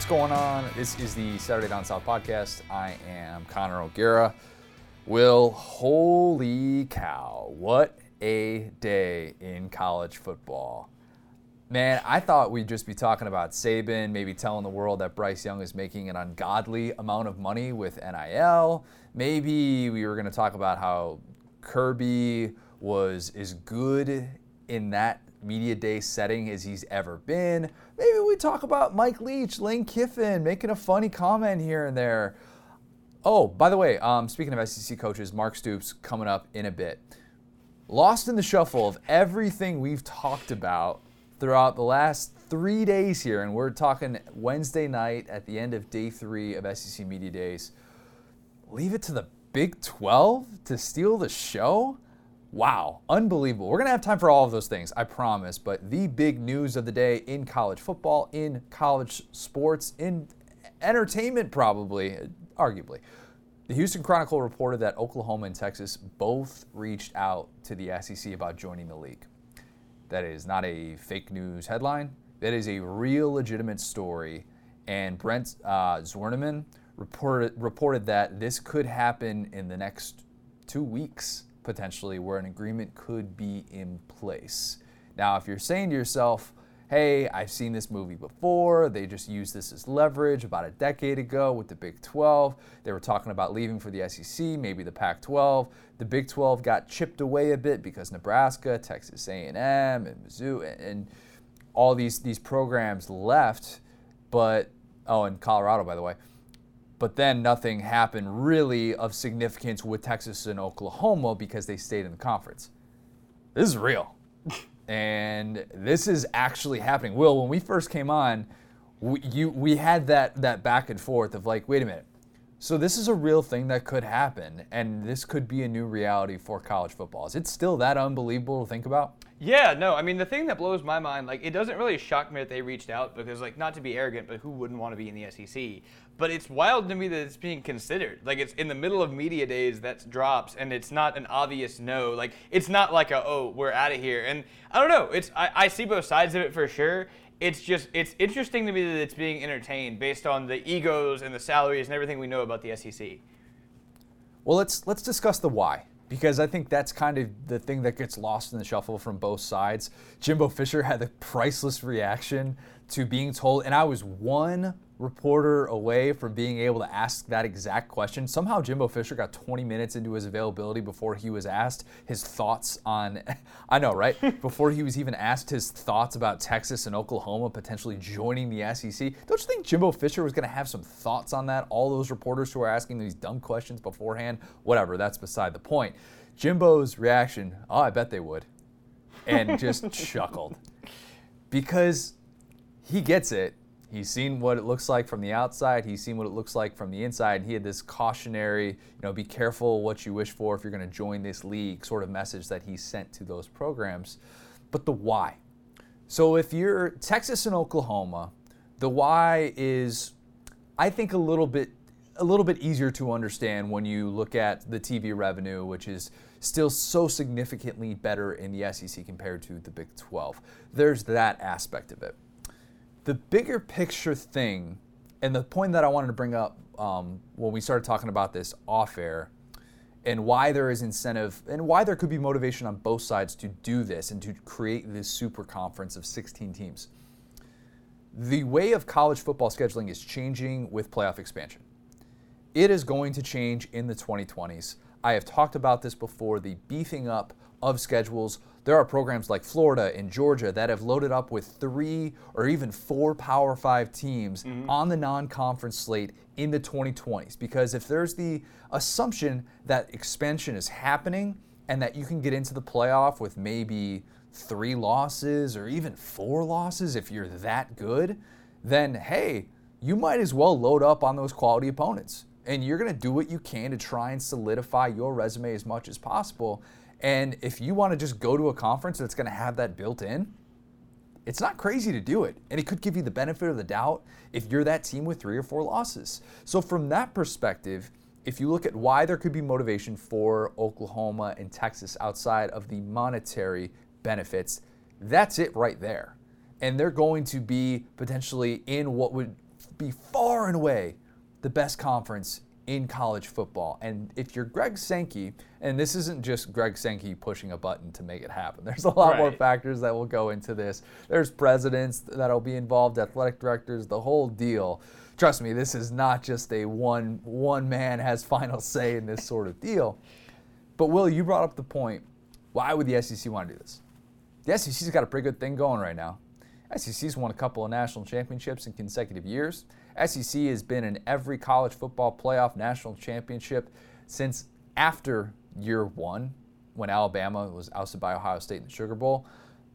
What's going on? This is the Saturday Down South podcast. I am Connor O'Gara. Will, holy cow, what a day in college football. Man, I thought we'd just be talking about Saban, maybe telling the world that Bryce Young is making an ungodly amount of money with NIL. Maybe we were going to talk about how Kirby was as good in that media day setting as he's ever been. Maybe we talk about Mike Leach, Lane Kiffin, making a funny comment here and there. Oh, by the way, um, speaking of SEC coaches, Mark Stoops coming up in a bit. Lost in the shuffle of everything we've talked about throughout the last three days here, and we're talking Wednesday night at the end of day three of SEC Media Days. Leave it to the Big 12 to steal the show? Wow, unbelievable. We're going to have time for all of those things, I promise. But the big news of the day in college football, in college sports, in entertainment, probably, arguably. The Houston Chronicle reported that Oklahoma and Texas both reached out to the SEC about joining the league. That is not a fake news headline. That is a real legitimate story. And Brent uh, Zwerneman reported, reported that this could happen in the next two weeks potentially where an agreement could be in place. Now, if you're saying to yourself, hey, I've seen this movie before, they just used this as leverage about a decade ago with the Big 12. They were talking about leaving for the SEC, maybe the Pac 12. The Big 12 got chipped away a bit because Nebraska, Texas A&M, and Mizzou, and all these, these programs left, but, oh, and Colorado, by the way but then nothing happened really of significance with Texas and Oklahoma because they stayed in the conference. This is real. and this is actually happening. Will, when we first came on, we, you, we had that, that back and forth of like, wait a minute. So this is a real thing that could happen, and this could be a new reality for college football. Is it still that unbelievable to think about? Yeah, no, I mean the thing that blows my mind, like it doesn't really shock me that they reached out because like not to be arrogant, but who wouldn't want to be in the SEC? But it's wild to me that it's being considered. Like it's in the middle of media days that drops and it's not an obvious no. Like it's not like a oh, we're out of here. And I don't know, it's I, I see both sides of it for sure. It's just it's interesting to me that it's being entertained based on the egos and the salaries and everything we know about the SEC. Well, let's let's discuss the why because I think that's kind of the thing that gets lost in the shuffle from both sides. Jimbo Fisher had a priceless reaction to being told, and I was one reporter away from being able to ask that exact question. Somehow Jimbo Fisher got 20 minutes into his availability before he was asked his thoughts on I know, right? before he was even asked his thoughts about Texas and Oklahoma potentially joining the SEC. Don't you think Jimbo Fisher was going to have some thoughts on that? All those reporters who are asking these dumb questions beforehand, whatever, that's beside the point. Jimbo's reaction, "Oh, I bet they would." And just chuckled. Because he gets it He's seen what it looks like from the outside. He's seen what it looks like from the inside. and He had this cautionary, you know, be careful what you wish for if you're going to join this league sort of message that he sent to those programs. But the why. So if you're Texas and Oklahoma, the why is, I think, a little bit a little bit easier to understand when you look at the TV revenue, which is still so significantly better in the SEC compared to the Big 12. There's that aspect of it the bigger picture thing, and the point that I wanted to bring up um, when we started talking about this off air, and why there is incentive and why there could be motivation on both sides to do this and to create this super conference of 16 teams. The way of college football scheduling is changing with playoff expansion. It is going to change in the 2020s. I have talked about this before the beefing up of schedules there are programs like Florida and Georgia that have loaded up with three or even four Power Five teams mm-hmm. on the non conference slate in the 2020s. Because if there's the assumption that expansion is happening and that you can get into the playoff with maybe three losses or even four losses if you're that good, then hey, you might as well load up on those quality opponents. And you're going to do what you can to try and solidify your resume as much as possible. And if you want to just go to a conference that's going to have that built in, it's not crazy to do it. And it could give you the benefit of the doubt if you're that team with three or four losses. So, from that perspective, if you look at why there could be motivation for Oklahoma and Texas outside of the monetary benefits, that's it right there. And they're going to be potentially in what would be far and away the best conference in college football. And if you're Greg Sankey, and this isn't just Greg Sankey pushing a button to make it happen, there's a lot right. more factors that will go into this. There's presidents that'll be involved, athletic directors, the whole deal. Trust me, this is not just a one one man has final say in this sort of deal. But Will, you brought up the point. Why would the SEC want to do this? The SEC's got a pretty good thing going right now. SEC's won a couple of national championships in consecutive years. SEC has been in every college football playoff national championship since after year one, when Alabama was ousted by Ohio State in the Sugar Bowl.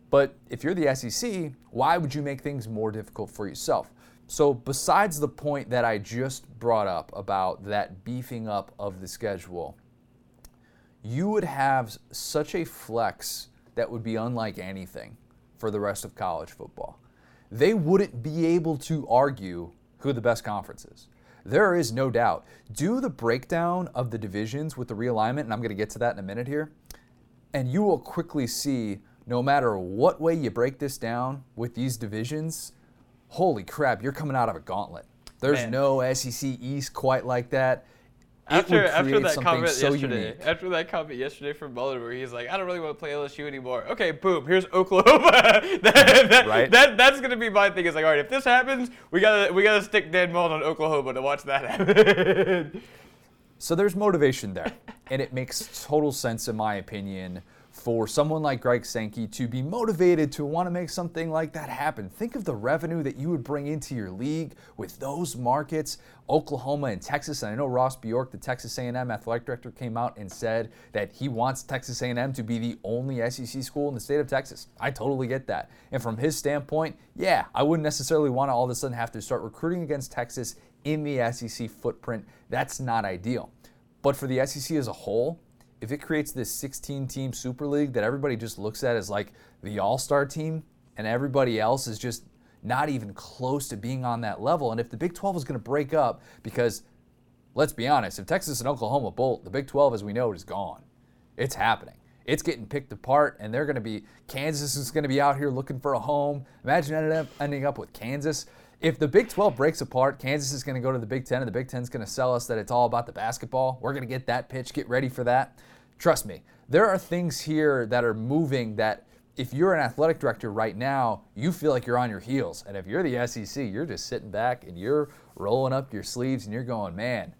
But if you're the SEC, why would you make things more difficult for yourself? So, besides the point that I just brought up about that beefing up of the schedule, you would have such a flex that would be unlike anything for the rest of college football. They wouldn't be able to argue who the best conference is. There is no doubt. Do the breakdown of the divisions with the realignment, and I'm going to get to that in a minute here, and you will quickly see no matter what way you break this down with these divisions, holy crap, you're coming out of a gauntlet. There's Man. no SEC East quite like that after after that comment so yesterday, unique. after that comment yesterday from Mullen, where he's like, "I don't really want to play LSU anymore." Okay, boom, here's Oklahoma. that, that, right. That that's gonna be my thing. Is like, all right, if this happens, we gotta we gotta stick Dan Mullen on Oklahoma to watch that happen. so there's motivation there, and it makes total sense in my opinion for someone like Greg Sankey to be motivated to want to make something like that happen. Think of the revenue that you would bring into your league with those markets, Oklahoma and Texas. And I know Ross Bjork, the Texas A&M athletic director, came out and said that he wants Texas A&M to be the only SEC school in the state of Texas. I totally get that. And from his standpoint, yeah, I wouldn't necessarily want to all of a sudden have to start recruiting against Texas in the SEC footprint. That's not ideal. But for the SEC as a whole, if it creates this 16 team Super League that everybody just looks at as like the all star team and everybody else is just not even close to being on that level, and if the Big 12 is going to break up, because let's be honest, if Texas and Oklahoma bolt, the Big 12 as we know it is gone. It's happening. It's getting picked apart, and they're going to be, Kansas is going to be out here looking for a home. Imagine up, ending up with Kansas if the Big 12 breaks apart, Kansas is going to go to the Big 10 and the Big 10 is going to sell us that it's all about the basketball. We're going to get that pitch. Get ready for that. Trust me, there are things here that are moving that if you're an athletic director right now, you feel like you're on your heels. And if you're the SEC, you're just sitting back and you're rolling up your sleeves and you're going, man,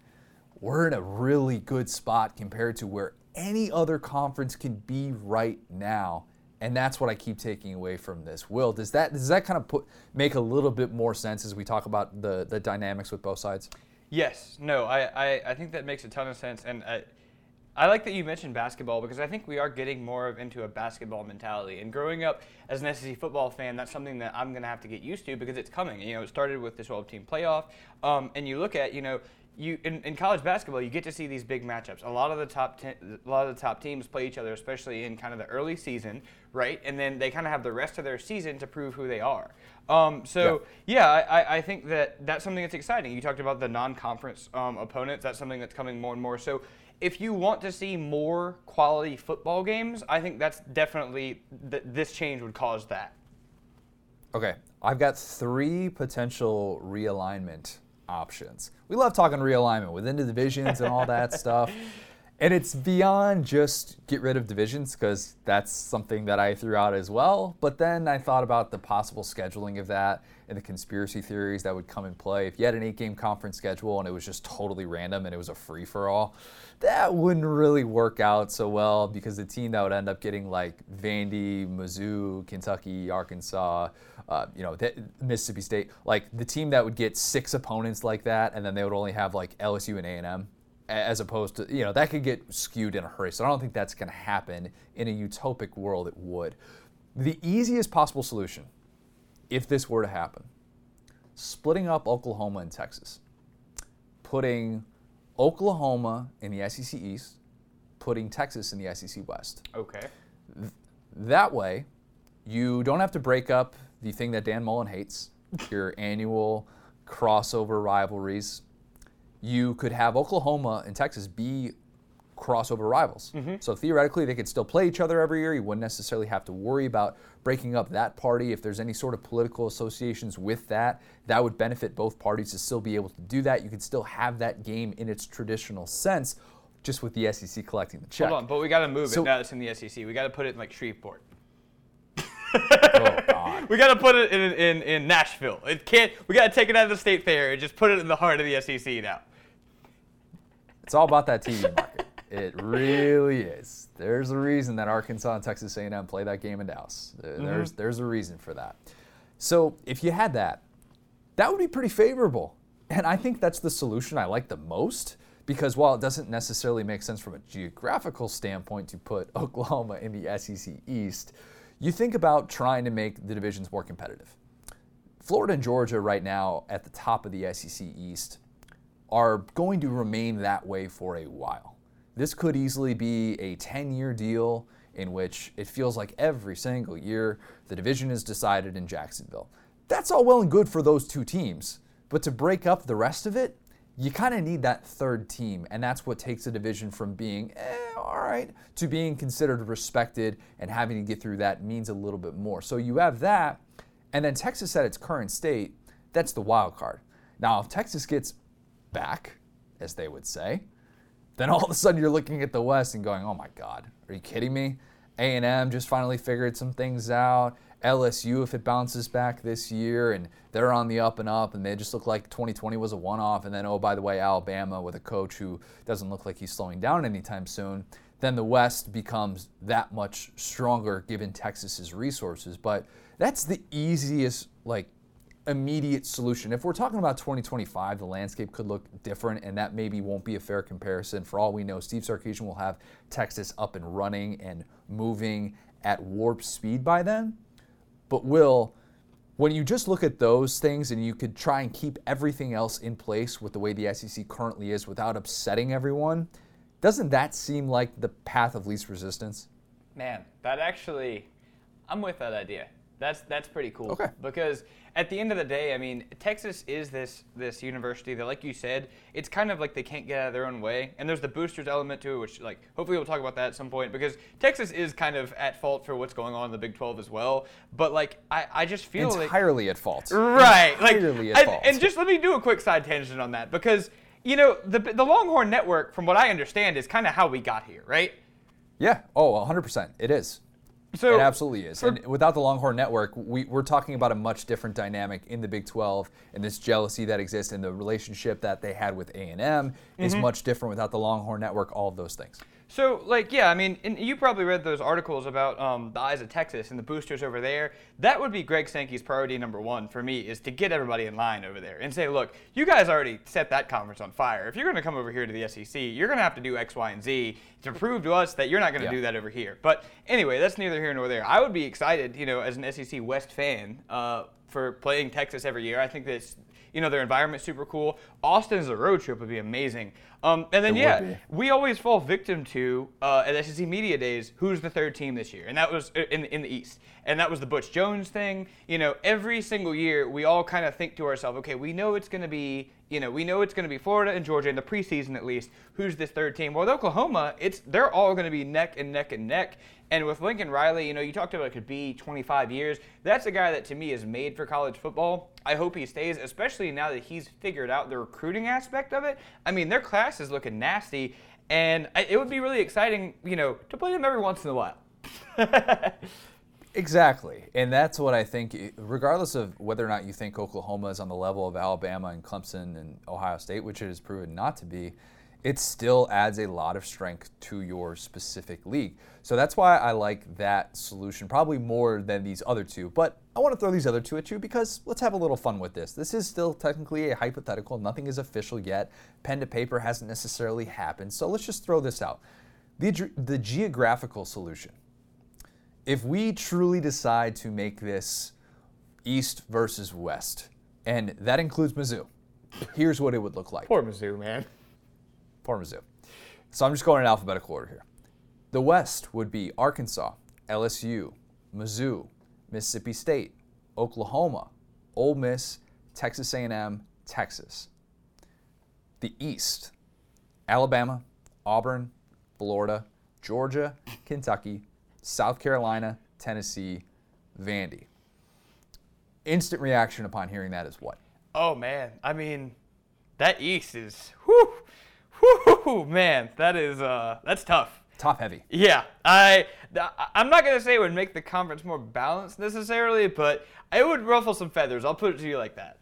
we're in a really good spot compared to where any other conference can be right now and that's what I keep taking away from this. Will, does that does that kind of put make a little bit more sense as we talk about the the dynamics with both sides? Yes. No. I I, I think that makes a ton of sense, and I, I like that you mentioned basketball because I think we are getting more of into a basketball mentality. And growing up as an SEC football fan, that's something that I'm going to have to get used to because it's coming. You know, it started with the 12 team playoff, um, and you look at you know you in, in, college basketball you get to see these big matchups. A lot of the top ten, a lot of the top teams play each other, especially in kind of the early season, right? And then they kind of have the rest of their season to prove who they are. Um, so yeah, yeah I, I, think that that's something that's exciting. You talked about the non-conference um, opponents. That's something that's coming more and more. So if you want to see more quality football games, I think that's definitely th- this change would cause that. Okay, I've got three potential realignment options. We love talking realignment within the divisions and all that stuff. And it's beyond just get rid of divisions because that's something that I threw out as well. But then I thought about the possible scheduling of that and the conspiracy theories that would come in play. If you had an eight game conference schedule and it was just totally random and it was a free for all, that wouldn't really work out so well because the team that would end up getting like Vandy, Mizzou, Kentucky, Arkansas, uh, you know, Mississippi State, like the team that would get six opponents like that, and then they would only have like LSU and A&M, as opposed to you know that could get skewed in a hurry. So I don't think that's going to happen in a utopic world. It would. The easiest possible solution, if this were to happen, splitting up Oklahoma and Texas, putting Oklahoma in the SEC East, putting Texas in the SEC West. Okay. Th- that way, you don't have to break up the thing that Dan Mullen hates, your annual crossover rivalries. You could have Oklahoma and Texas be crossover rivals. Mm-hmm. So theoretically, they could still play each other every year. You wouldn't necessarily have to worry about breaking up that party. If there's any sort of political associations with that, that would benefit both parties to still be able to do that. You could still have that game in its traditional sense, just with the SEC collecting the check. Hold on, but we got to move So- it now it's in the SEC. We got to put it in like Shreveport. Oh, God. We got to put it in, in, in Nashville. It can't. We got to take it out of the state fair and just put it in the heart of the SEC now. It's all about that TV market. It really is. There's a reason that Arkansas and Texas A&M play that game in Dallas. There- There's there's a reason for that. So if you had that, that would be pretty favorable. And I think that's the solution I like the most because while it doesn't necessarily make sense from a geographical standpoint to put Oklahoma in the SEC East, you think about trying to make the divisions more competitive. Florida and Georgia right now at the top of the SEC East are going to remain that way for a while. This could easily be a 10 year deal in which it feels like every single year the division is decided in Jacksonville. That's all well and good for those two teams, but to break up the rest of it, you kind of need that third team, and that's what takes a division from being, eh, all right, to being considered respected and having to get through that means a little bit more. So you have that, and then Texas at its current state, that's the wild card. Now, if Texas gets back, as they would say, then all of a sudden you're looking at the West and going, "Oh my God, are you kidding me?" A&M just finally figured some things out. LSU, if it bounces back this year, and they're on the up and up, and they just look like 2020 was a one-off, and then oh by the way, Alabama with a coach who doesn't look like he's slowing down anytime soon, then the West becomes that much stronger given Texas's resources. But that's the easiest like immediate solution. If we're talking about 2025, the landscape could look different, and that maybe won't be a fair comparison. For all we know, Steve Sarkisian will have Texas up and running and moving at warp speed by then. But will, when you just look at those things and you could try and keep everything else in place with the way the SEC currently is without upsetting everyone, doesn't that seem like the path of least resistance? Man, that actually, I'm with that idea. That's that's pretty cool. Okay. Because at the end of the day, I mean, Texas is this this university that, like you said, it's kind of like they can't get out of their own way. And there's the boosters element to it, which like hopefully we'll talk about that at some point because Texas is kind of at fault for what's going on in the Big 12 as well. But like I, I just feel like Entirely at fault. Right. Like, Entirely at and, fault. and just let me do a quick side tangent on that because you know the the Longhorn Network, from what I understand, is kind of how we got here, right? Yeah. Oh, 100%. It is. So it absolutely is. for- and without the Longhorn Network, we, we're talking about a much different dynamic in the Big 12, and this jealousy that exists, and the relationship that they had with A&M is Mm-hmm. much different without the Longhorn Network. All of those things. So, like, yeah, I mean, you probably read those articles about um, the Eyes of Texas and the boosters over there. That would be Greg Sankey's priority number one for me is to get everybody in line over there and say, look, you guys already set that conference on fire. If you're going to come over here to the SEC, you're going to have to do X, Y, and Z to prove to us that you're not going to Yeah. do that over here. But anyway, that's neither here nor there. I would be excited, you know, as an SEC West fan uh, for playing Texas every year. I think that's you know their environment's super cool. Austin as a road trip would be amazing. Um, and then It yeah, we always fall victim to uh, at SEC Media Days who's the third team this year, and that was uh, in in the East, and that was the Butch Jones thing. You know, every single year we all kind of think to ourselves, okay, we know it's going to be, you know, we know it's going to be Florida and Georgia in the preseason at least. Who's this third team? Well, with Oklahoma, it's they're all going to be neck and neck and neck. And with Lincoln Riley, you know, you talked about it could be 25 years. That's a guy that to me is made for college football. I hope he stays, especially now that he's figured out the recruiting aspect of it. I mean, their class is looking nasty, and it would be really exciting, you know, to play them every once in a while. Exactly. And that's what I think, regardless of whether or not you think Oklahoma is on the level of Alabama and Clemson and Ohio State, which it has proven not to be, it still adds a lot of strength to your specific league. So that's why I like that solution probably more than these other two. But I want to throw these other two at you because let's have a little fun with this. This is still technically a hypothetical, nothing is official yet. Pen to paper hasn't necessarily happened. So let's just throw this out. The, the geographical solution if we truly decide to make this East versus West, and that includes Mizzou, here's what it would look like. Poor Mizzou, man. Poor Mizzou. So I'm just going in alphabetical order here. The West would be Arkansas, LSU, Mizzou, Mississippi State, Oklahoma, Ole Miss, Texas A&M, Texas. The East, Alabama, Auburn, Florida, Georgia, Kentucky, South Carolina, Tennessee, Vandy. Instant reaction upon hearing that is what? Oh man, I mean, that East is whoo, whoo, man, that is uh, that's tough. Top heavy. Yeah, I I'm not gonna say it would make the conference more balanced necessarily, but it would ruffle some feathers. I'll put it to you like that.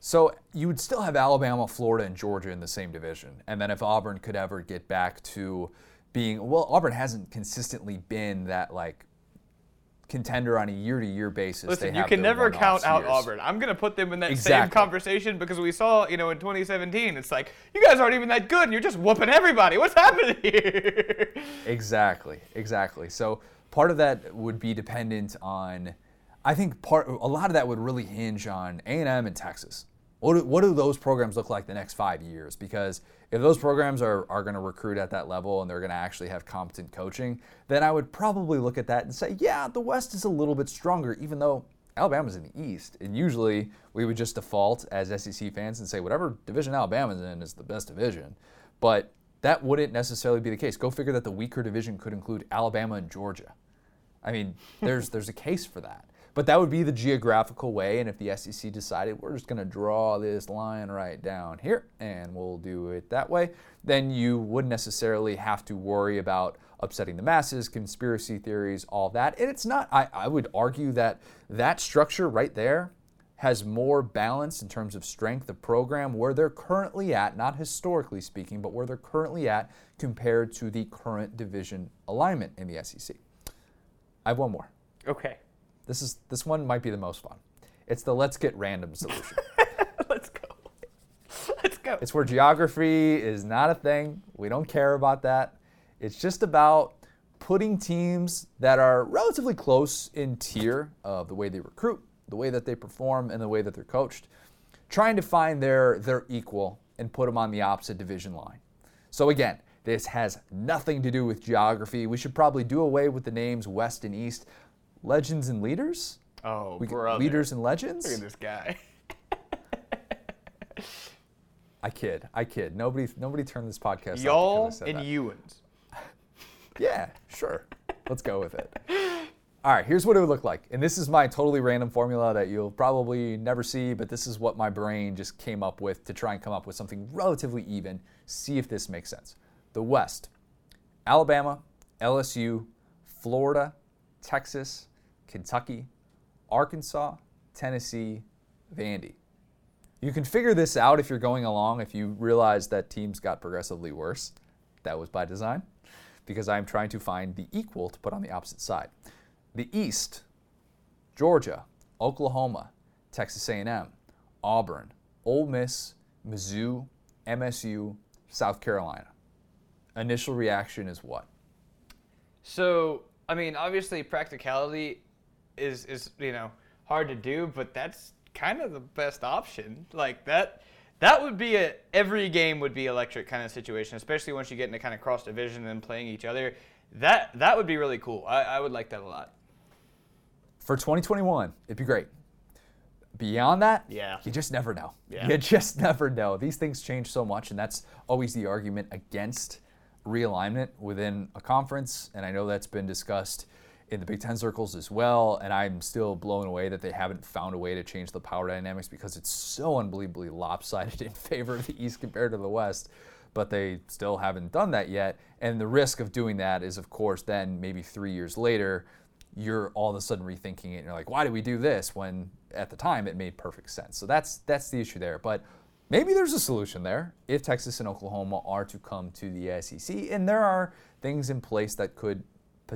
So you would still have Alabama, Florida, and Georgia in the same division. And then if Auburn could ever get back to being well, Auburn hasn't consistently been that like contender on a year-to-year basis. Listen, you can never count out years. Auburn. I'm gonna put them in that same conversation because we saw, you know, in 2017, it's like you guys aren't even that good, and you're just whooping everybody. What's happening here? Exactly, exactly. So part of that would be dependent on, I think part a lot of that would really hinge on A and M and Texas. What do, what do those programs look like the next five years? Because if those programs are, are going to recruit at that level and they're going to actually have competent coaching, then I would probably look at that and say, yeah, the West is a little bit stronger, even though Alabama's in the East. And usually we would just default as SEC fans and say whatever division Alabama's in is the best division. But that wouldn't necessarily be the case. Go figure that the weaker division could include Alabama and Georgia. I mean, there's there's a case for that. But that would be the geographical way, and if the SEC decided we're just going to draw this line right down here and we'll do it that way, then you wouldn't necessarily have to worry about upsetting the masses, conspiracy theories, all that. And it's not, I, I would argue that that structure right there has more balance in terms of strength of program where they're currently at, not historically speaking, but where they're currently at compared to the current division alignment in the SEC. I have one more. okay, This is this one might be the most fun. It's the let's get random solution. let's go. Let's go. it's where geography is not a thing. We don't care about that. It's just about putting teams that are relatively close in tier of the way they recruit, the way that they perform, and the way that they're coached, trying to find their their equal and put them on the opposite division line. So again, this has nothing to do with geography. We should probably do away with the names West and East. Legends and leaders? Oh, We, brother. leaders and legends? Look at this guy. I kid. I kid. Nobody nobody turned this podcast off Y'all said and that. Ewans. Yeah, sure. Let's go with it. All right, here's what it would look like. And this is my totally random formula that you'll probably never see, but this is what my brain just came up with to try and come up with something relatively even. See if this makes sense. The West Alabama, LSU, Florida, Texas, Kentucky, Arkansas, Tennessee, Vandy. You can figure this out if you're going along, if you realize that teams got progressively worse. That was by design, because I'm trying to find the equal to put on the opposite side. The East, Georgia, Oklahoma, Texas A&M, Auburn, Ole Miss, Mizzou, MSU, South Carolina. Initial reaction is what? So, I mean, obviously, practicality is is you know hard to do, but that's kind of the best option. Like that, that would be a every game would be electric kind of situation, especially once you get into kind of cross division and playing each other. That that would be really cool. I, I would like that a lot. For 2021, it'd be great. Beyond that, Yeah. you just never know. Yeah. You just never know. These things change so much, and that's always the argument against realignment within a conference. And I know that's been discussed in the Big Ten circles as well. And I'm still blown away that they haven't found a way to change the power dynamics because it's so unbelievably lopsided in favor of the East compared to the West. But they still haven't done that yet. And the risk of doing that is, of course, then maybe three years later, you're all of a sudden rethinking it and you're like, why did we do this when at the time it made perfect sense? So that's that's the issue there. But maybe there's a solution there if Texas and Oklahoma are to come to the SEC, and there are things in place that could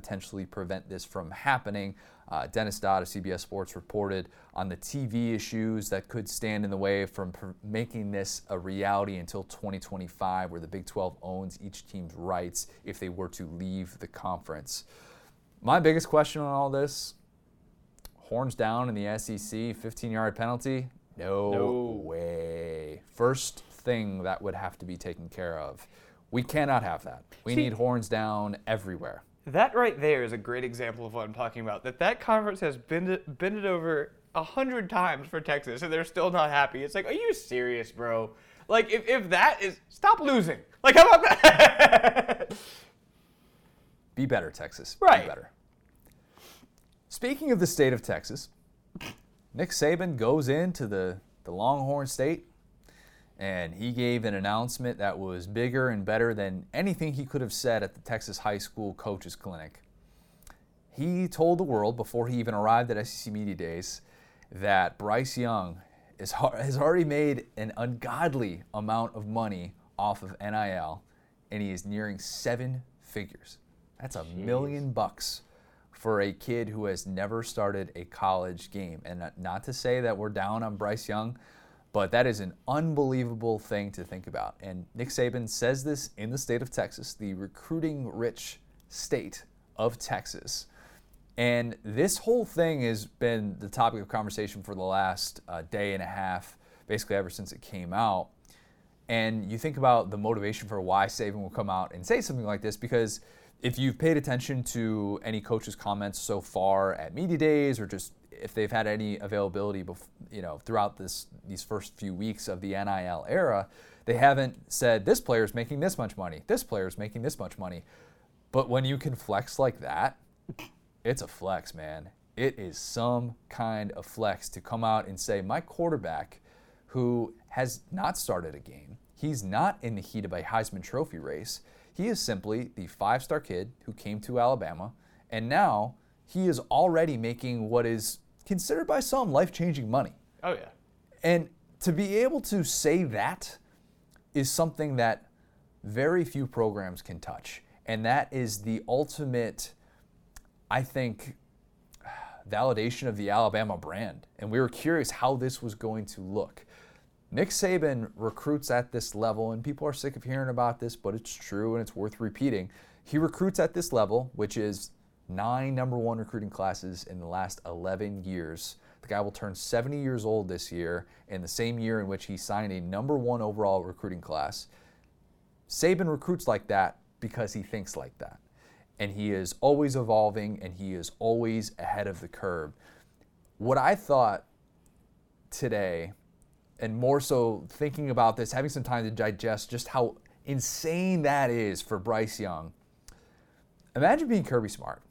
potentially prevent this from happening. Uh, Dennis Dodd of CBS Sports reported on the TV issues that could stand in the way from pr- making this a reality until 2025, where the Big 12 owns each team's rights if they were to leave the conference. My biggest question on all this horns down in the SEC, 15 yard penalty? No, No. way. First thing that would have to be taken care of. We cannot have that. We See- need horns down everywhere. That right there is a great example of what I'm talking about. That that conference has been bended over a hundred times for Texas, and they're still not happy. It's like, are you serious, bro? Like, if, if that is, stop losing. Like how about that? Be better, Texas. Right. Be better. Speaking of the state of Texas, Nick Saban goes into the, the Longhorn State and he gave an announcement that was bigger and better than anything he could have said at the Texas High School Coaches Clinic. He told the world before he even arrived at SEC Media Days that Bryce Young is, has already made an ungodly amount of money off of NIL, and he is nearing seven figures. That's a million bucks for a kid who has never started a college game. And not to say that we're down on Bryce Young, but that is an unbelievable thing to think about. And Nick Saban says this in the state of Texas, the recruiting rich state of Texas. And this whole thing has been the topic of conversation for the last uh, day and a half, basically ever since it came out. And you think about the motivation for why Saban will come out and say something like this, because if you've paid attention to any coaches' comments so far at media days, or just if they've had any availability, bef- you know, throughout this these first few weeks of the NIL era, they haven't said this player is making this much money, this player is making this much money. But when you can flex like that, it's a flex, man. It is some kind of flex to come out and say my quarterback, who has not started a game, he's not in the heat of a Heisman Trophy race. He is simply the five-star kid who came to Alabama, and now he is already making what is considered by some life changing money. Oh, yeah. And to be able to say that is something that very few programs can touch. And that is the ultimate, I think, validation of the Alabama brand. And we were curious how this was going to look. Nick Saban recruits at this level, and people are sick of hearing about this, but it's true and it's worth repeating. He recruits at this level, which is nine number one recruiting classes in the last 11 years. The guy will turn 70 years old this year, in the same year in which he signed a number one overall recruiting class. Saban recruits like that because he thinks like that. And he is always evolving and he is always ahead of the curve. What I thought today, and more so thinking about this, having some time to digest just how insane that is for Bryce Young. Imagine being Kirby Smart.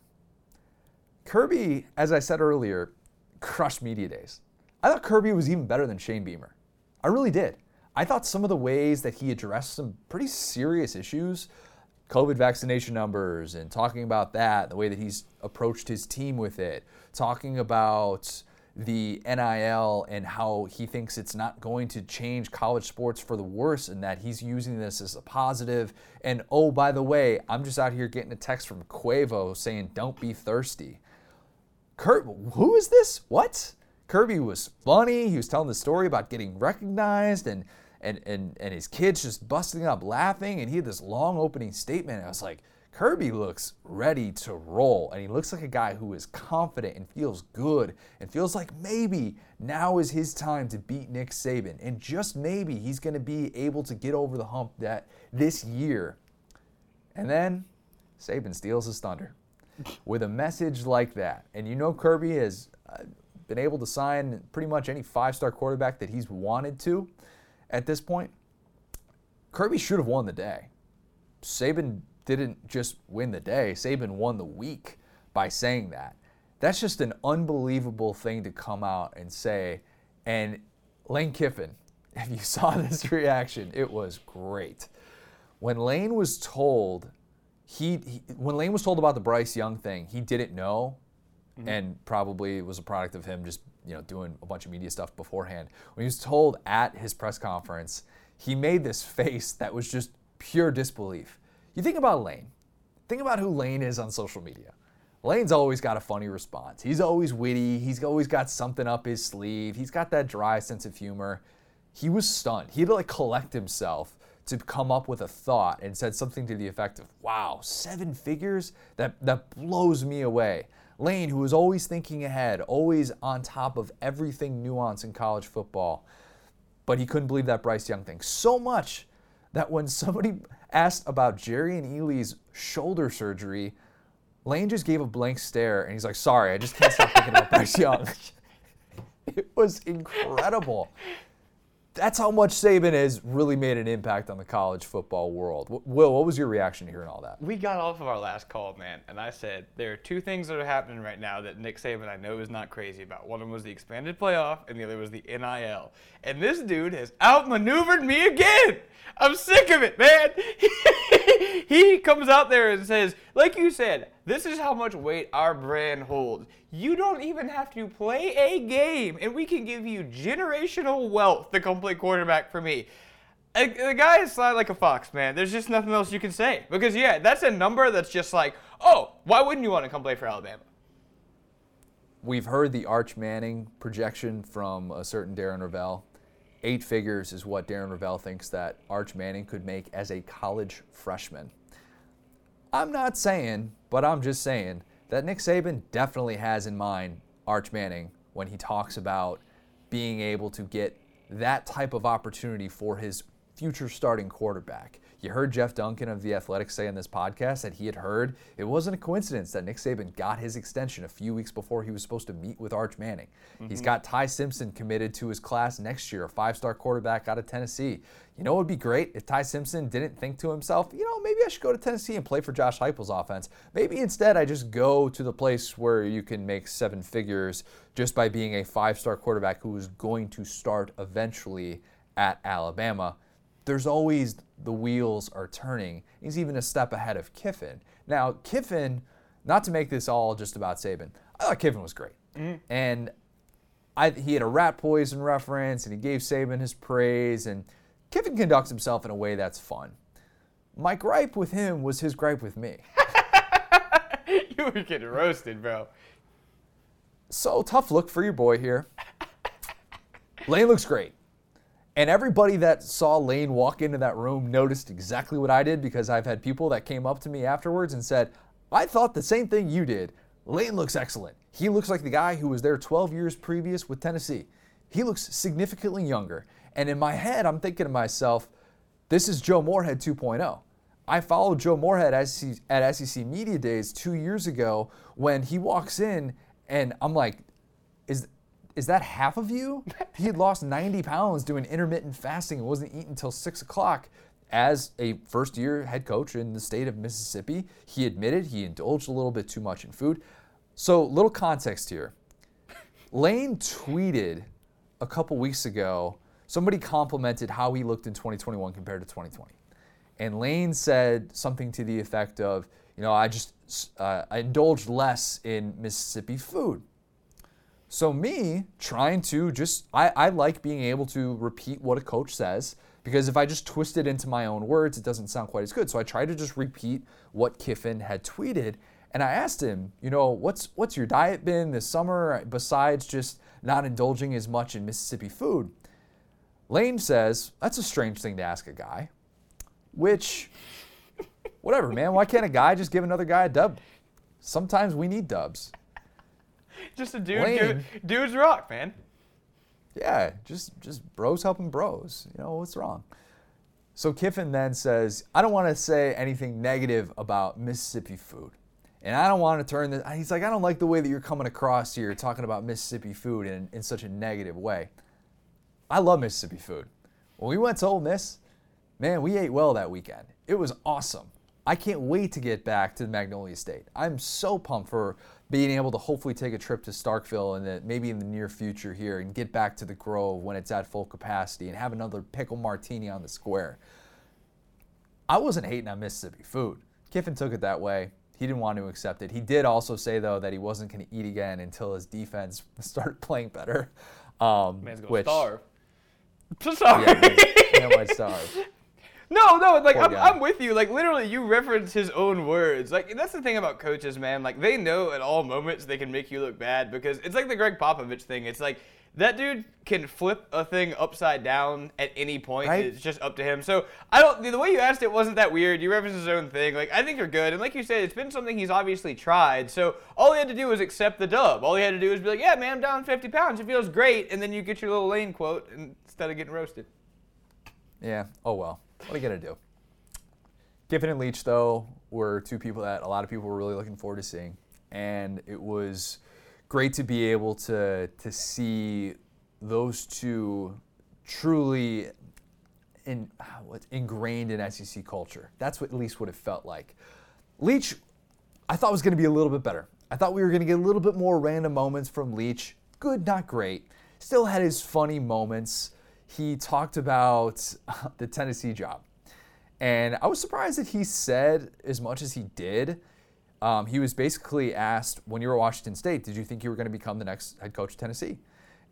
Kirby, as I said earlier, crushed media days. I thought Kirby was even better than Shane Beamer. I really did. I thought some of the ways that he addressed some pretty serious issues, COVID vaccination numbers, and talking about that, the way that he's approached his team with it, talking about the NIL and how he thinks it's not going to change college sports for the worse and that he's using this as a positive. And oh, by the way, I'm just out here getting a text from Quavo saying, don't be thirsty. Kurt, who is this? What? Kirby was funny. He was telling the story about getting recognized and and and and his kids just busting up laughing. And he had this long opening statement. And I was like, Kirby looks ready to roll, and he looks like a guy who is confident and feels good and feels like maybe now is his time to beat Nick Saban, and just maybe he's going to be able to get over the hump that this year. And then Saban steals his thunder with a message like that. And you know, Kirby has uh, been able to sign pretty much any five star quarterback that he's wanted to at this point. Kirby should have won the day. Saban didn't just win the day, Saban won the week by saying that. That's just an unbelievable thing to come out and say. And Lane Kiffin, if you saw this reaction, it was great. When Lane was told he, he, when Lane was told about the Bryce Young thing, he didn't know, mm-hmm. and probably was a product of him just you know doing a bunch of media stuff beforehand. When he was told at his press conference, he made this face that was just pure disbelief. You think about Lane. Think about who Lane is on social media. Lane's always got a funny response. He's always witty. He's always got something up his sleeve. He's got that dry sense of humor. He was stunned. He had to like collect himself to come up with a thought and said something to the effect of, wow, seven figures? That, that blows me away. Lane, who was always thinking ahead, always on top of everything nuance in college football, but he couldn't believe that Bryce Young thing. So much that when somebody asked about Jerrion Ealy's shoulder surgery, Lane just gave a blank stare and he's like, sorry, I just can't stop thinking about Bryce Young. it was incredible. That's how much Saban has really made an impact on the college football world. Will, what was your reaction to hearing all that? We got off of our last call, man, and I said there are two things that are happening right now that Nick Saban I know is not crazy about. One of them was the expanded playoff, and the other was the NIL. And this dude has outmaneuvered me again. I'm sick of it, man. he comes out there and says, like you said, this is how much weight our brand holds. You don't even have to play a game, and we can give you generational wealth come play quarterback for me. The guy is sly like a fox, man. There's just nothing else you can say. Because, yeah, that's a number that's just like, oh, why wouldn't you want to come play for Alabama? We've heard the Arch Manning projection from a certain Darren Rovell. Eight figures is what Darren Rovell thinks that Arch Manning could make as a college freshman. I'm not saying, but I'm just saying that Nick Saban definitely has in mind Arch Manning when he talks about being able to get that type of opportunity for his future starting quarterback. You heard Jeff Duncan of The Athletic say in this podcast that he had heard it wasn't a coincidence that Nick Saban got his extension a few weeks before he was supposed to meet with Arch Manning. Mm-hmm. He's got Ty Simpson committed to his class next year, a five star quarterback out of Tennessee. You know it would be great if Ty Simpson didn't think to himself, you know, maybe I should go to Tennessee and play for Josh Heupel's offense. Maybe instead I just go to the place where you can make seven figures just by being a five star quarterback who is going to start eventually at Alabama there's always the wheels are turning. He's even a step ahead of Kiffin. Now, Kiffin, not to make this all just about Saban, I thought Kiffin was great. Mm-hmm. And I, he had a rat poison reference and he gave Saban his praise. And Kiffin conducts himself in a way that's fun. My gripe with him was his gripe with me. you were getting roasted, bro. So tough look for your boy here. Lane looks great. And everybody that saw Lane walk into that room noticed exactly what I did because I've had people that came up to me afterwards and said, I thought the same thing you did. Lane looks excellent. He looks like the guy who was there 12 years previous with Tennessee. He looks significantly younger. And in my head, I'm thinking to myself, this is Joe Moorhead 2.0. I followed Joe Moorhead at SEC Media Days two years ago when he walks in and I'm like, is is that half of you? he had lost 90 pounds doing intermittent fasting and wasn't eating until 6 o'clock. As a first year head coach in the state of Mississippi, he admitted he indulged a little bit too much in food. So, little context here. Lane tweeted a couple weeks ago, somebody complimented how he looked in 2021 compared to 2020. And Lane said something to the effect of, you know, I just uh, I indulged less in Mississippi food. So, me trying to just, I, I like being able to repeat what a coach says because if I just twist it into my own words, it doesn't sound quite as good. So, I tried to just repeat what Kiffin had tweeted. And I asked him, you know, what's, what's your diet been this summer besides just not indulging as much in Mississippi food? Lane says, that's a strange thing to ask a guy, which, whatever, man. Why can't a guy just give another guy a dub? Sometimes we need dubs. just a dude. Lane, dudes rock, man. Yeah, just just bros helping bros. You know what's wrong? So Kiffin then says, I don't want to say anything negative about Mississippi food. And I don't want to turn this, he's like, I don't like the way that you're coming across here talking about Mississippi food in, in such a negative way. I love Mississippi food. When we went to Ole Miss, man, we ate well that weekend. It was awesome. I can't wait to get back to the Magnolia State. I'm so pumped for being able to hopefully take a trip to Starkville and maybe in the near future here and get back to the Grove when it's at full capacity and have another pickle martini on the square. I wasn't hating on Mississippi food. Kiffin took it that way. He didn't want to accept it. He did also say though that he wasn't going to eat again until his defense started playing better. Um, Man's gonna which, starve. Sorry. Yeah, man, might starve. No, no, like I'm, I'm, with you. Like literally, you reference his own words. Like that's the thing about coaches, man. Like they know at all moments they can make you look bad because it's like the Gregg Popovich thing. It's like that dude can flip a thing upside down at any point. Right? It's just up to him. So I don't. The way you asked it wasn't that weird. You referenced his own thing. Like I think you're good. And like you said, it's been something he's obviously tried. So all he had to do was accept the dub. All he had to do was be like, "Yeah, man, I'm down 50 pounds. It feels great." And then you get your little lane quote instead of getting roasted. Yeah. Oh well. What are you gonna do? Kiffin and Leach, though, were two people that a lot of people were really looking forward to seeing, and it was great to be able to to see those two truly in, ah, what's ingrained in SEC culture. That's what at least what it felt like. Leach, I thought was going to be a little bit better. I thought we were going to get a little bit more random moments from Leach. Good, not great. Still had his funny moments. He talked about the Tennessee job. And I was surprised that he said as much as he did. Um, he was basically asked when you were at Washington State, did you think you were going to become the next head coach of Tennessee?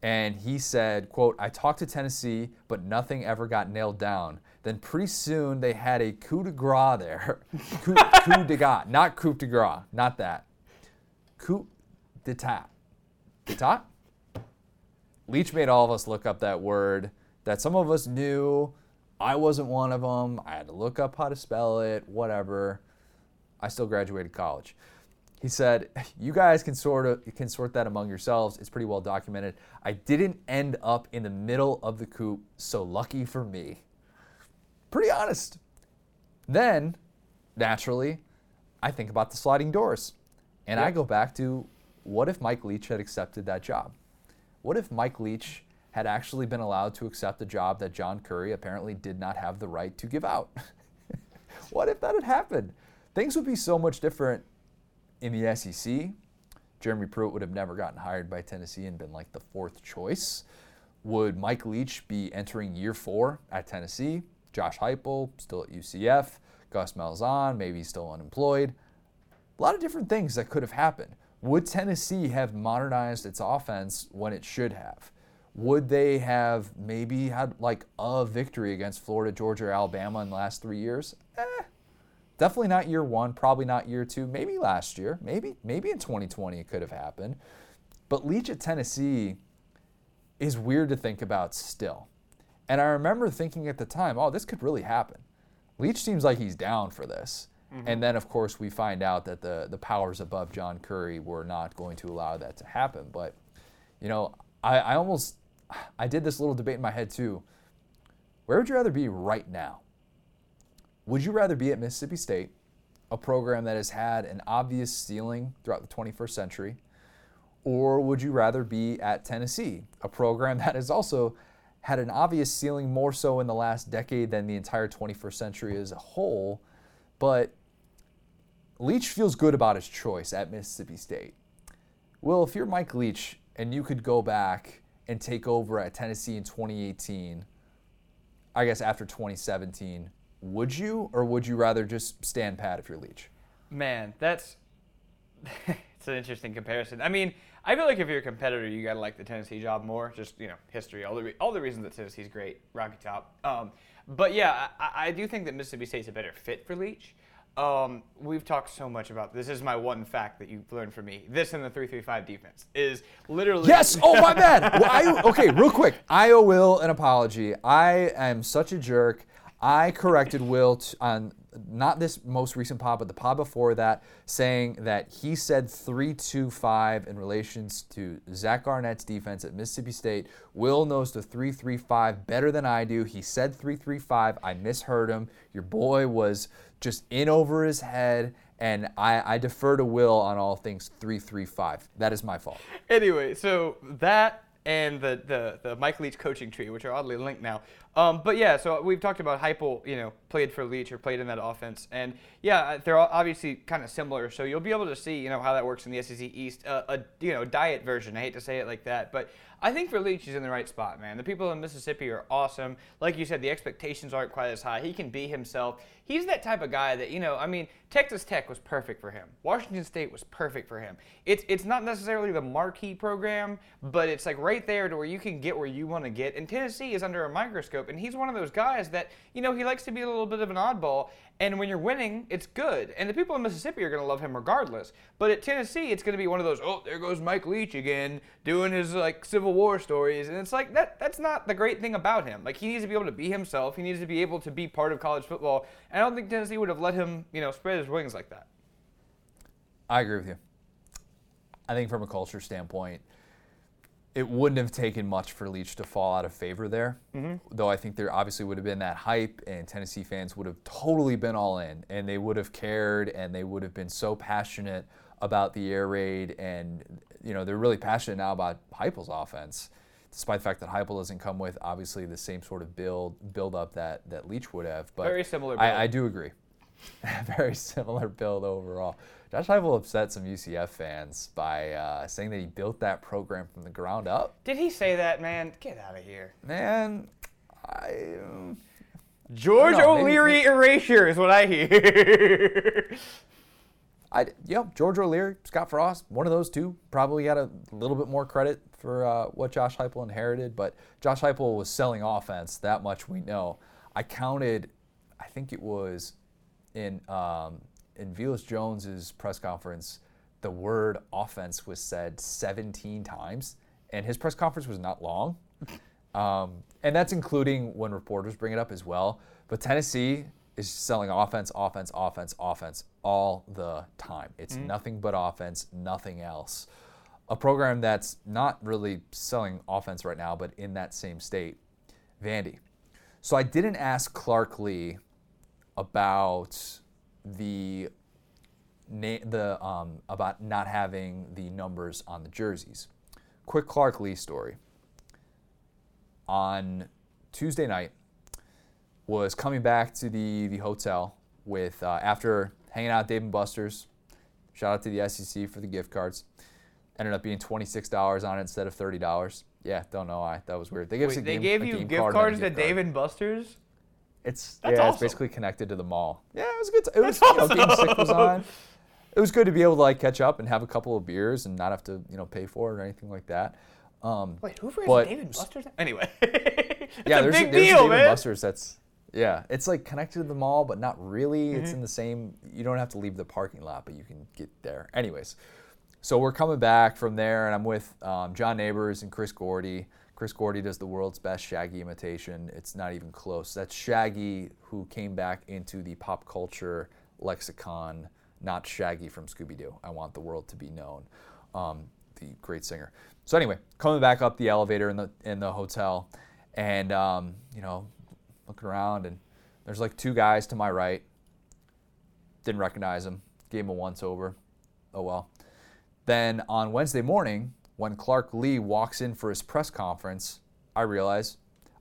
And he said, quote, I talked to Tennessee, but nothing ever got nailed down. Then pretty soon they had a coup de grace there. coup, coup de grace, not coup de grace, not that. Coup d'etat. D'etat? Leach made all of us look up that word that some of us knew. I wasn't one of them. I had to look up how to spell it, whatever. I still graduated college. He said, "You guys can sort of can sort that among yourselves. It's pretty well documented. I didn't end up in the middle of the coop, so lucky for me." Pretty honest. Then, naturally, I think about the sliding doors, and yep. I go back to what if Mike Leach had accepted that job? What if Mike Leach had actually been allowed to accept a job that John Currie apparently did not have the right to give out? what if that had happened? Things would be so much different in the SEC, Jeremy Pruitt would have never gotten hired by Tennessee and been like the fourth choice. Would Mike Leach be entering year four at Tennessee? Josh Heupel still at UCF. Gus Malzahn maybe still unemployed. A lot of different things that could have happened. Would Tennessee have modernized its offense when it should have? Would they have maybe had like a victory against Florida, Georgia, or Alabama in the last three years? Eh, Definitely not year one, probably not year two, maybe last year, maybe, maybe in 2020 it could have happened. But Leach at Tennessee is weird to think about still. And I remember thinking at the time, oh, this could really happen. Leach seems like he's down for this. Mm-hmm. And then, of course, we find out that the, the powers above John Currie were not going to allow that to happen. But, you know, I, I almost, I did this little debate in my head too. Where would you rather be right now? Would you rather be at Mississippi State, a program that has had an obvious ceiling throughout the 21st century, or would you rather be at Tennessee, a program that has also had an obvious ceiling more so in the last decade than the entire 21st century as a whole, but Leach feels good about his choice at Mississippi State. Well, if you're Mike Leach and you could go back and take over at Tennessee in 2018, I guess after 2017, would you, or would you rather just stand pat if you're Leach? Man, that's it's an interesting comparison. I mean, I feel like if you're a competitor, you gotta like the Tennessee job more. Just you know, history, all the re- all the reasons that Tennessee's great, Rocky Top. Um, but yeah, I, I, do think that Mississippi State's a better fit for Leach. Um, we've talked so much about this. Is my one fact that you've learned from me. This and the three-three-five defense is literally. Yes. Oh my bad. Well, I, okay, real quick. I owe Will an apology. I am such a jerk. I corrected Will t- on not this most recent pod, but the pod before that, saying that he said 3 2 5 in relations to Zach Arnett's defense at Mississippi State. Will knows the 3 3 5 better than I do. He said 3 3 5. I misheard him. Your boy was just in over his head. And I, I defer to Will on all things 335. That is my fault. Anyway, so that and the, the, the Mike Leach coaching tree, which are oddly linked now. Um, but yeah, so we've talked about hypo, you know, played for Leach or played in that offense, and yeah, they're obviously kind of similar. So you'll be able to see, you know, how that works in the SEC East, uh, a you know diet version. I hate to say it like that, but I think for Leach, he's in the right spot, man. The people in Mississippi are awesome. Like you said, the expectations aren't quite as high. He can be himself. He's that type of guy that, you know, I mean, Texas Tech was perfect for him. Washington State was perfect for him. It's it's not necessarily the marquee program, but it's like right there to where you can get where you want to get. And Tennessee is under a microscope, and he's one of those guys that, you know, he likes to be a little bit of an oddball. And when you're winning, it's good. And the people in Mississippi are going to love him regardless. But at Tennessee, it's going to be one of those, oh, there goes Mike Leach again, doing his like Civil War stories. And it's like that that's not the great thing about him. Like he needs to be able to be himself. He needs to be able to be part of college football. And I don't think Tennessee would have let him, you know, spread his wings like that. I agree with you. I think from a culture standpoint, it wouldn't have taken much for Leach to fall out of favor there. Mm-hmm. Though I think there obviously would have been that hype, and Tennessee fans would have totally been all in, and they would have cared, and they would have been so passionate about the air raid, and you know they're really passionate now about Heupel's offense. despite the fact that Heupel doesn't come with obviously the same sort of build build up that that Leach would have. But Very similar I. I do agree. Very similar build overall. Josh Heupel upset some UCF fans by uh, saying that he built that program from the ground up. Did he say that, man? Get out of here. Man, I. um, George I know, maybe- O'Leary erasure is what I hear. I, yep, George O'Leary, Scott Frost, one of those two probably got a little bit more credit for uh, what Josh Heupel inherited, but Josh Heupel was selling offense. That much we know. I counted, I think it was in um, in Velus Jones's press conference, the word offense was said 17 times, and his press conference was not long. Um, and that's including when reporters bring it up as well. But Tennessee is selling offense, offense, offense, offense all the time. It's nothing but offense, nothing else. A program that's not really selling offense right now, but in that same state, Vandy. So I didn't ask Clark Lea about the na- the um, about not having the numbers on the jerseys. Quick Clark Lea story. On Tuesday night, was coming back to the the hotel with uh, after hanging out at Dave and Buster's. Shout out to the SEC for the gift cards. Ended up being twenty six dollars on it instead of thirty dollars. Yeah, don't know why. That was weird. They gave us a they game- gave you gift card and then a cards to gift card. Dave and Buster's? It's That's yeah, awesome. it's basically connected to the mall. Yeah, it was good. To, it was That's you know, game six was on. It was good to be able to like catch up and have a couple of beers and not have to you know pay for it or anything like that. Um, Wait, who raised But- Dave and Buster's? Anyway. yeah, a there's big a, there's deal, Dave and man. Buster's that's yeah, it's like connected to the mall, but not really. It's Mm-hmm. in the same. You don't have to leave the parking lot, but you can get there. Anyways, so we're coming back from there, and I'm with um, John Neighbors and Chris Gordy. Chris Gordy does the world's best Shaggy imitation. It's not even close. That's Shaggy who came back into the pop culture lexicon, not Shaggy from Scooby Doo. I want the world to be known. Um, the great singer. So anyway, coming back up the elevator in the in the hotel, and um, you know, looking around, and there's like two guys to my right. Didn't recognize them. Gave him a once over. Oh well. Then on Wednesday morning, when Clark Lea walks in for his press conference, I realize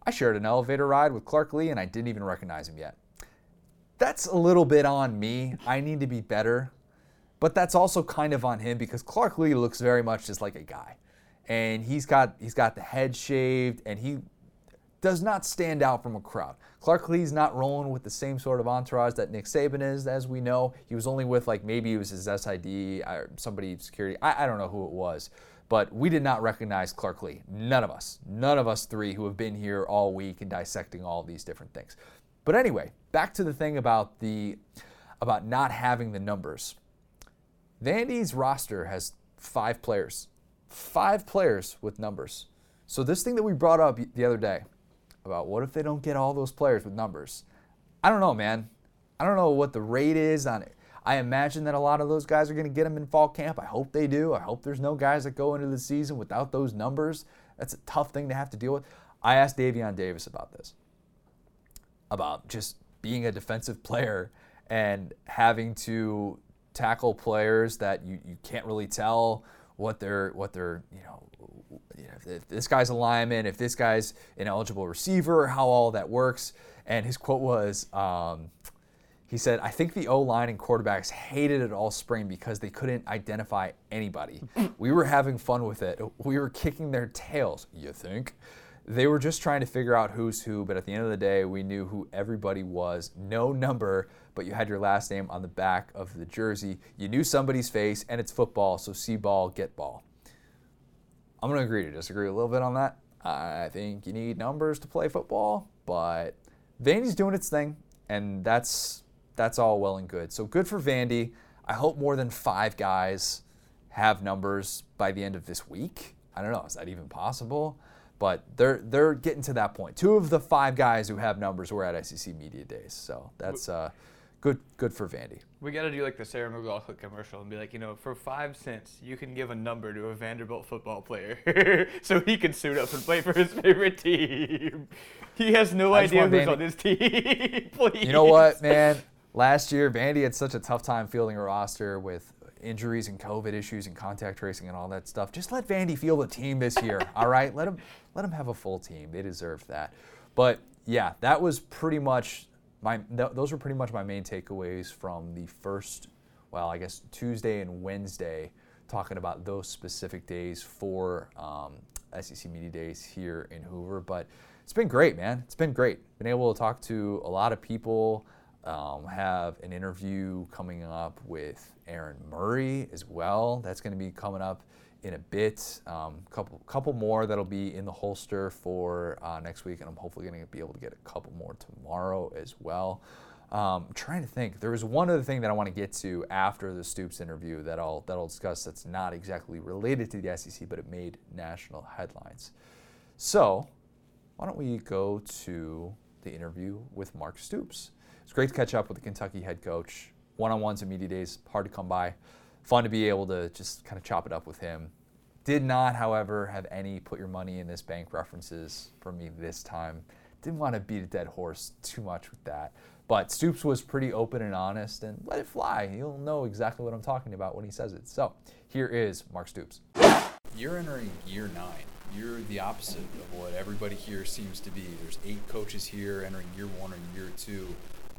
I shared an elevator ride with Clark Lea and I didn't even recognize him yet. That's a little bit on me. I need to be better. But that's also kind of on him because Clark Lea looks very much just like a guy. And he's got he's got the head shaved and he does not stand out from a crowd. Clark Lea's not rolling with the same sort of entourage that Nick Saban is, as we know. He was only with like maybe it was his SID or somebody security. I, I don't know who it was, but we did not recognize Clark Lea. None of us. None of us three who have been here all week and dissecting all these different things. But anyway, back to the thing about the about not having the numbers. Vandy's roster has five players, five players with numbers. So this thing that we brought up the other day about what if they don't get all those players with numbers? I don't know, man. I don't know what the rate is on it. I imagine that a lot of those guys are going to get them in fall camp. I hope they do. I hope there's no guys that go into the season without those numbers. That's a tough thing to have to deal with. I asked Davion Davis about this, about just being a defensive player and having to tackle players that you, you can't really tell what they're what they're you know, you know if, this guy's a lineman, if this guy's an eligible receiver, how all that works. And his quote was, um, he said, "I think the O line and quarterbacks hated it all spring because they couldn't identify anybody. we were having fun with it. We were kicking their tails. You think?" They were just trying to figure out who's who, but at the end of the day, we knew who everybody was. No number, but you had your last name on the back of the jersey. You knew somebody's face, and it's football, so see ball, get ball. I'm going to agree to disagree a little bit on that. I think you need numbers to play football, but Vandy's doing its thing, and that's that's all well and good. So good for Vandy. I hope more than five guys have numbers by the end of this week. I don't know, is that even possible? But they're they're getting to that point. Two of the five guys who have numbers were at SEC Media Days, so that's uh, good good for Vandy. We got to do like the Sarah McLachlan commercial and be like, you know, for five cents, you can give a number to a Vanderbilt football player so he can suit up and play for his favorite team. He has no I idea who's Vandy- on his team. Please. You know what, man? Last year, Vandy had such a tough time fielding a roster with injuries and COVID issues and contact tracing and all that stuff. Just let Vandy field a team this year, all right? Let them let them have a full team. They deserve that. But yeah, that was pretty much my. Th- those were pretty much my main takeaways from the first. Well, I guess Tuesday and Wednesday, talking about those specific days for um, SEC Media Days here in Hoover. But it's been great, man. It's been great. Been able to talk to a lot of people. Um, have an interview coming up with Aaron Murray as well. That's going to be coming up in a bit. Um, couple couple more that'll be in the holster for uh, next week, and I'm hopefully going to be able to get a couple more tomorrow as well. Um, I'm trying to think. There was one other thing that I want to get to after the Stoops interview that I'll that I'll discuss. That's not exactly related to the SEC, but it made national headlines. So, why don't we go to the interview with Mark Stoops? It's great to catch up with the Kentucky head coach. One-on-ones and media days, hard to come by. Fun to be able to just kind of chop it up with him. Did not, however, have any put your money in this bank references for me this time. Didn't want to beat a dead horse too much with that. But Stoops was pretty open and honest and let it fly. You'll know exactly what I'm talking about when he says it. So here is Mark Stoops. You're entering year nine. You're the opposite of what everybody here seems to be. There's eight coaches here entering year one or year two.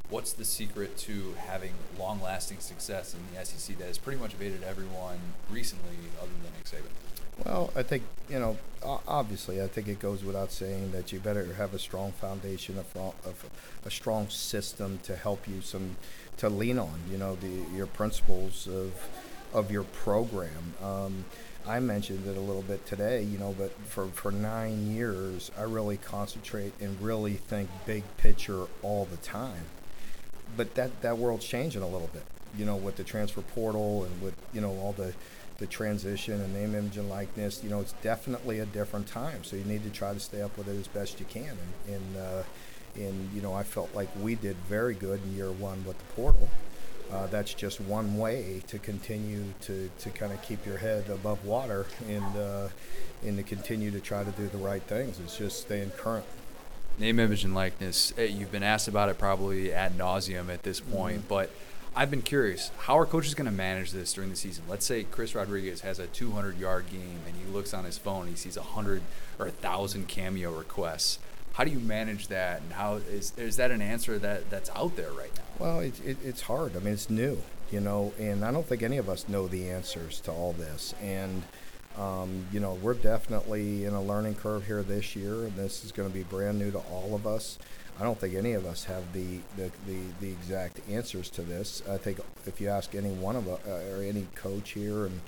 What's the secret to having long lasting success in the SEC that has pretty much evaded everyone recently, other than Nick Saban? Well, I think, you know, obviously, I think it goes without saying that you better have a strong foundation, a, a strong system to help you some to lean on, you know, the, your principles of, of your program. Um, I mentioned it a little bit today, you know, but for, for nine years, I really concentrate and really think big picture all the time but that that world's changing a little bit. You know, with the transfer portal and with you know all the the transition and name, image, and likeness. You know, it's definitely a different time. So you need to try to stay up with it as best you can. And, and, uh, and you know, I felt like we did very good in year one with the portal. Uh, that's just one way to continue to, to kind of keep your head above water and uh, and to continue to try to do the right things. It's just staying current name, image, and likeness. Eh, you've been asked about it probably ad nauseum at this point, mm-hmm. but I've been curious. How are coaches going to manage this during the season? Let's say Chris Rodriguez has a 200 yard game and he looks on his phone, he sees 100 or 1,000 cameo requests. How do you manage that, and how is is that an answer that that's out there right now? Well, it, it, it's hard. I mean, it's new, you know, and I don't think any of us know the answers to all this, and um, you know, we're definitely in a learning curve here this year, and this is going to be brand new to all of us. I don't think any of us have the, the, the, the exact answers to this. I think if you ask any one of us, uh, or any coach here, and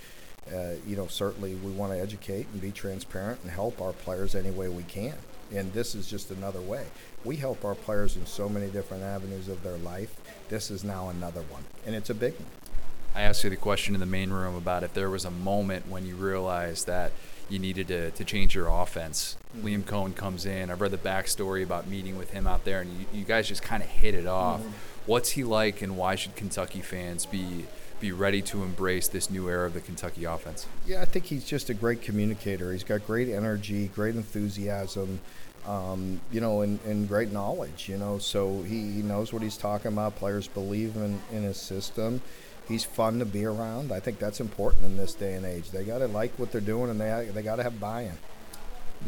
uh, you know, certainly we want to educate and be transparent and help our players any way we can. And this is just another way. We help our players in so many different avenues of their life. This is now another one, and it's a big one. I asked you the question in the main room about if there was a moment when you realized that you needed to, to change your offense. Mm-hmm. Liam Coen comes in. I've read the backstory about meeting with him out there, and you, you guys just kind of hit it off. Mm-hmm. What's he like, and why should Kentucky fans be be ready to embrace this new era of the Kentucky offense? Yeah, I think he's just a great communicator. He's got great energy, great enthusiasm. Um, you know, and, and, great knowledge, you know, so he, he knows what he's talking about. Players believe in, in his system he's fun to be around. I think that's important in this day and age. They got to like what they're doing, and they they got to have buy-in.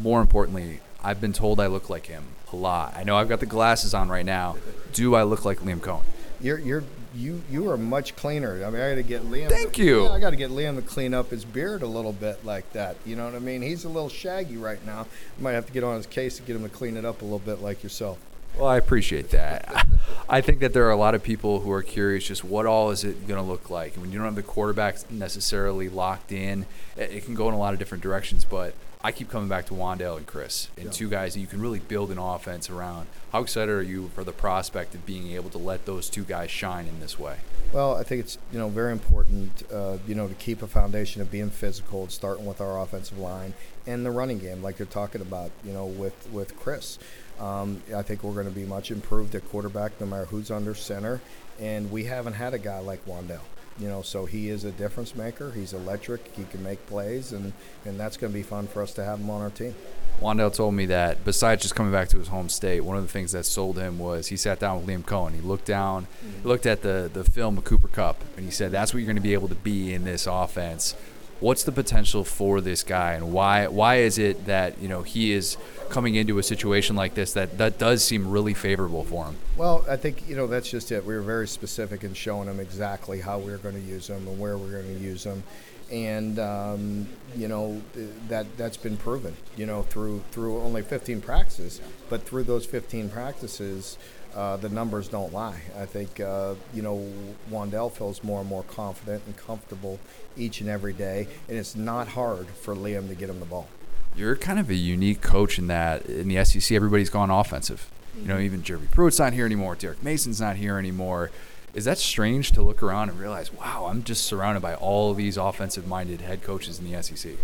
More importantly, I've been told I look like him a lot. I know I've got the glasses on right now. Do I look like Liam Coen? You're you're you you are much cleaner. I mean, I got to get Liam. Thank to, you. Yeah, I got to get Liam to clean up his beard a little bit like that. You know what I mean? He's a little shaggy right now. I might have to get on his case to get him to clean it up a little bit like yourself. Well, I appreciate that. I think that there are a lot of people who are curious just what all is it going to look like. And when you don't have the quarterback necessarily locked in, it can go in a lot of different directions. But I keep coming back to Wan'Dale and Chris, and yeah. two guys that you can really build an offense around. How excited are you for the prospect of being able to let those two guys shine in this way? Well, I think it's you know very important uh, you know to keep a foundation of being physical, and starting with our offensive line and the running game, like you're talking about, you know, with with Chris. Um, I think we're going to be much improved at quarterback, no matter who's under center. And we haven't had a guy like Wan'Dale. You know, so he is a difference maker. He's electric. He can make plays, and, and that's going to be fun for us to have him on our team. Wan'Dale told me that besides just coming back to his home state, one of the things that sold him was he sat down with Liam Coen. He looked down, he looked at the the film of Cooper Kupp, and he said, "That's what you're going to be able to be in this offense." What's the potential for this guy, and why why is it that you know he is coming into a situation like this that that does seem really favorable for him? Well, I think you know that's just it. We were very specific in showing him exactly how we are going to use him and where we're going to use him and um, you know that that's been proven. You know through through only 15 practices, but through those 15 practices, uh, the numbers don't lie. I think uh, you know Wan'Dale feels more and more confident and comfortable each and every day, and it's not hard for Liam to get him the ball. You're kind of a unique coach in that in the SEC, everybody's gone offensive. You know, even Jeremy Pruitt's not here anymore. Derek Mason's not here anymore. Is that strange to look around and realize, wow, I'm just surrounded by all these offensive minded head coaches in the SEC?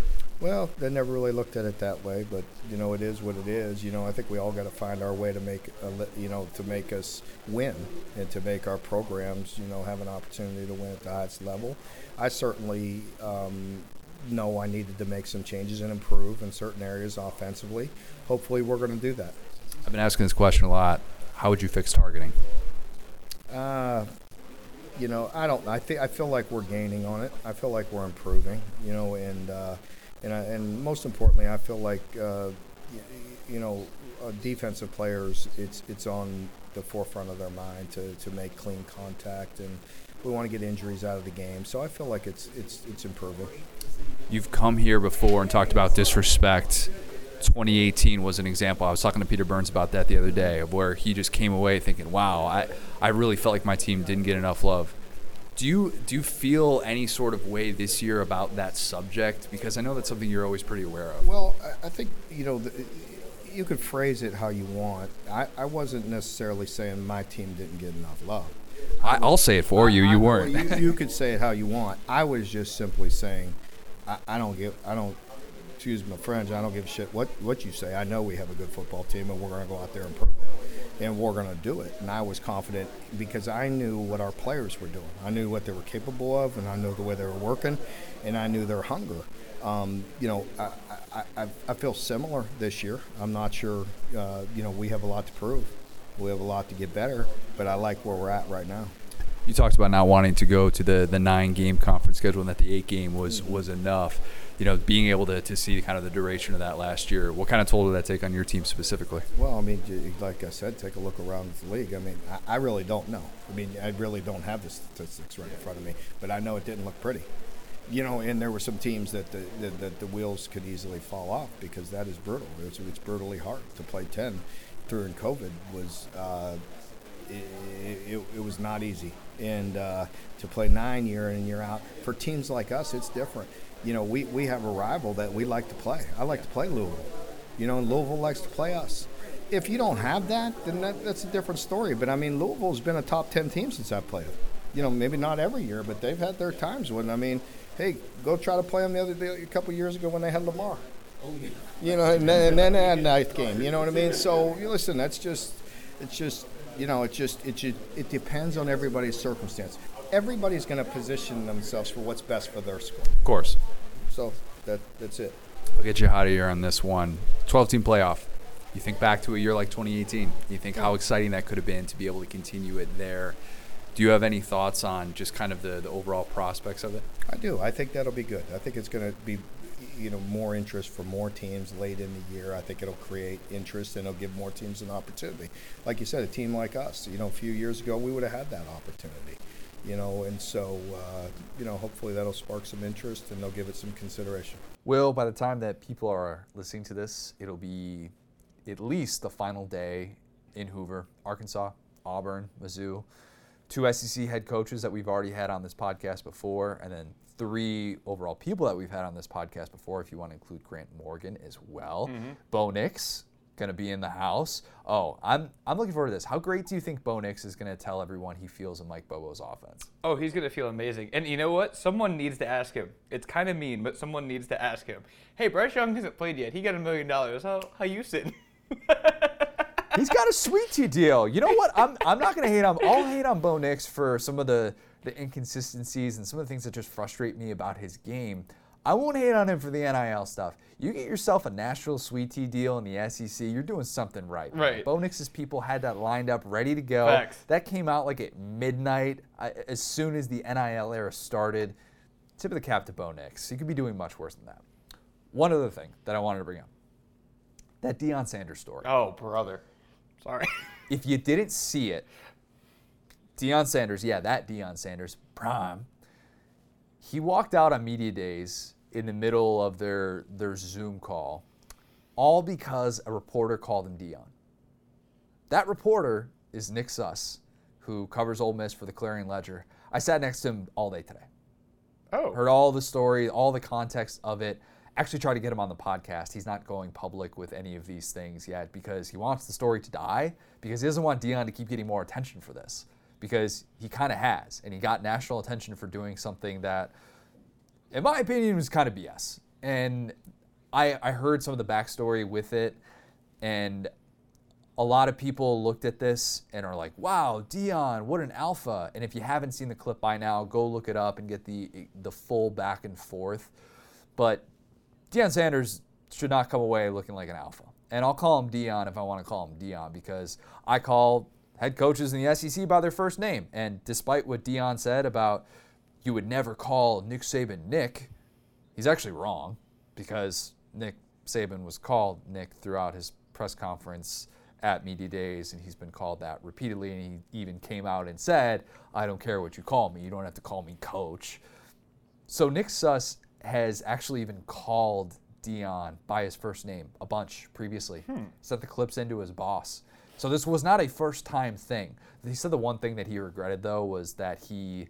Well, they never really looked at it that way, but you know, it is what it is. You know, I think we all got to find our way to make, a, you know, to make us win and to make our programs, you know, have an opportunity to win at the highest level. I certainly um, know I needed to make some changes and improve in certain areas offensively. Hopefully, we're going to do that. I've been asking this question a lot. How would you fix targeting? Uh, you know, I don't. I think I feel like we're gaining on it. I feel like we're improving. You know, and uh, and I, and most importantly, I feel like uh, you know, uh, defensive players. It's it's on the forefront of their mind to, to make clean contact, and we want to get injuries out of the game. So I feel like it's it's it's improving. You've come here before and talked about disrespect 2018 was an example. I was talking to Peter Burns about that the other day, of where he just came away thinking, "Wow, I, I really felt like my team didn't get enough love." Do you do you feel any sort of way this year about that subject? Because I know that's something you're always pretty aware of. Well, I think you know. The, you could phrase it how you want. I, I wasn't necessarily saying my team didn't get enough love. I, will say it for you. You weren't. you, you, could say it how you want. I was just simply saying, I, I don't give. I don't excuse my French, I don't give a shit what, what you say. I know we have a good football team and we're going to go out there and prove it. And we're going to do it. And I was confident because I knew what our players were doing. I knew what they were capable of and I knew the way they were working and I knew their hunger. Um, you know, I, I, I, feel similar this year. I'm not sure, uh, you know, we have a lot to prove. We have a lot to get better, but I like where we're at right now you talked about not wanting to go to the, the nine game conference schedule and that the eight game was mm-hmm. was enough you know, being able to, to see kind of the duration of that last year, what kind of toll did that take on your team specifically? Well, I mean, like I said, take a look around the league. I mean, I, I really don't know. I mean, I really don't have the statistics right in front of me, but I know it didn't look pretty. You know, and there were some teams that the, that, that the wheels could easily fall off because that is brutal. It's, it's brutally hard to play 10 during COVID was uh, it, it, it, was not easy. And uh, to play nine year in and year out, for teams like us, it's different you know, we, we have a rival that we like to play. I like to play Louisville. You know, and Louisville likes to play us. If you don't have that, then that, that's a different story. But I mean, Louisville's been a top 10 team since I've played it. You know, maybe not every year, but they've had their times when, I mean, hey, go try to play them the other day, a couple years ago when they had Lamar. You know, and then, and then they had a ninth game. You know what I mean? So, you listen, that's just, it's just, you know, it just, it just, it depends on everybody's circumstance. Everybody's going to position themselves for what's best for their school. Of course. So that that's it. I'll get you out of here on this one. 12 team playoff. You think back to a year like 2018. You think how exciting that could have been to be able to continue it there. Do you have any thoughts on just kind of the, the overall prospects of it? I do. I think that'll be good. I think it's going to be you know more interest for more teams late in the year. I think it'll create interest and it'll give more teams an opportunity. Like you said, a team like us, you know, a few years ago we would have had that opportunity you know, and so, uh, you know, hopefully that'll spark some interest and they'll give it some consideration. Will, by the time that people are listening to this, it'll be at least the final day in Hoover, Arkansas, Auburn, Mizzou, two SEC head coaches that we've already had on this podcast before, and then three overall people that we've had on this podcast before, if you want to include Grant Morgan as well. Mm-hmm. Bo Nix, going to be in the house. Oh, I'm I'm looking forward to this. How great do you think Bo Nix is going to tell everyone he feels in Mike Bobo's offense? Oh, he's going to feel amazing. And you know what? Someone needs to ask him. It's kind of mean, but someone needs to ask him. Hey, Bryce Young hasn't played yet. He got a million dollars. How how you sitting? He's got a sweet tea deal. You know what? I'm I'm not gonna hate on. I'll hate on Bo Nix for some of the the inconsistencies and some of the things that just frustrate me about his game. I won't hate on him for the NIL stuff. You get yourself a Nashville sweet tea deal in the SEC, you're doing something right. Right. Bo Nix's people had that lined up, ready to go. Facts. That came out like at midnight, I, as soon as the NIL era started. Tip of the cap to Bo Nix. He could be doing much worse than that. One other thing that I wanted to bring up that Deion Sanders story. Oh, brother. Sorry. If you didn't see it, Deion Sanders, yeah, that Deion Sanders, prime, he walked out on media days in the middle of their, their Zoom call, all because a reporter called him Dion. That reporter is Nick Suss, who covers Ole Miss for the Clarion Ledger. I sat next to him all day today Oh. heard all the story, all the context of it. Actually, tried to get him on the podcast. He's not going public with any of these things yet because he wants the story to die because he doesn't want Dion to keep getting more attention for this because he kind of has, and he got national attention for doing something that, in my opinion, it was kind of BS. And I, I heard some of the backstory with it, and a lot of people looked at this and are like, wow, Dion, what an alpha. And if you haven't seen the clip by now, go look it up and get the the full back and forth. But Deion Sanders should not come away looking like an alpha. And I'll call him Dion if I want to call him Dion because I call head coaches in the SEC by their first name. And despite what Dion said about you would never call Nick Saban Nick, he's actually wrong because Nick Saban was called Nick throughout his press conference at media days, and he's been called that repeatedly. And he even came out and said, "I don't care what you call me. You don't have to call me coach." So Nick Suss has actually even called Dion by his first name a bunch previously. Hmm. Sent the clips into his boss. So this was not a first time thing. He said the one thing that he regretted though was that he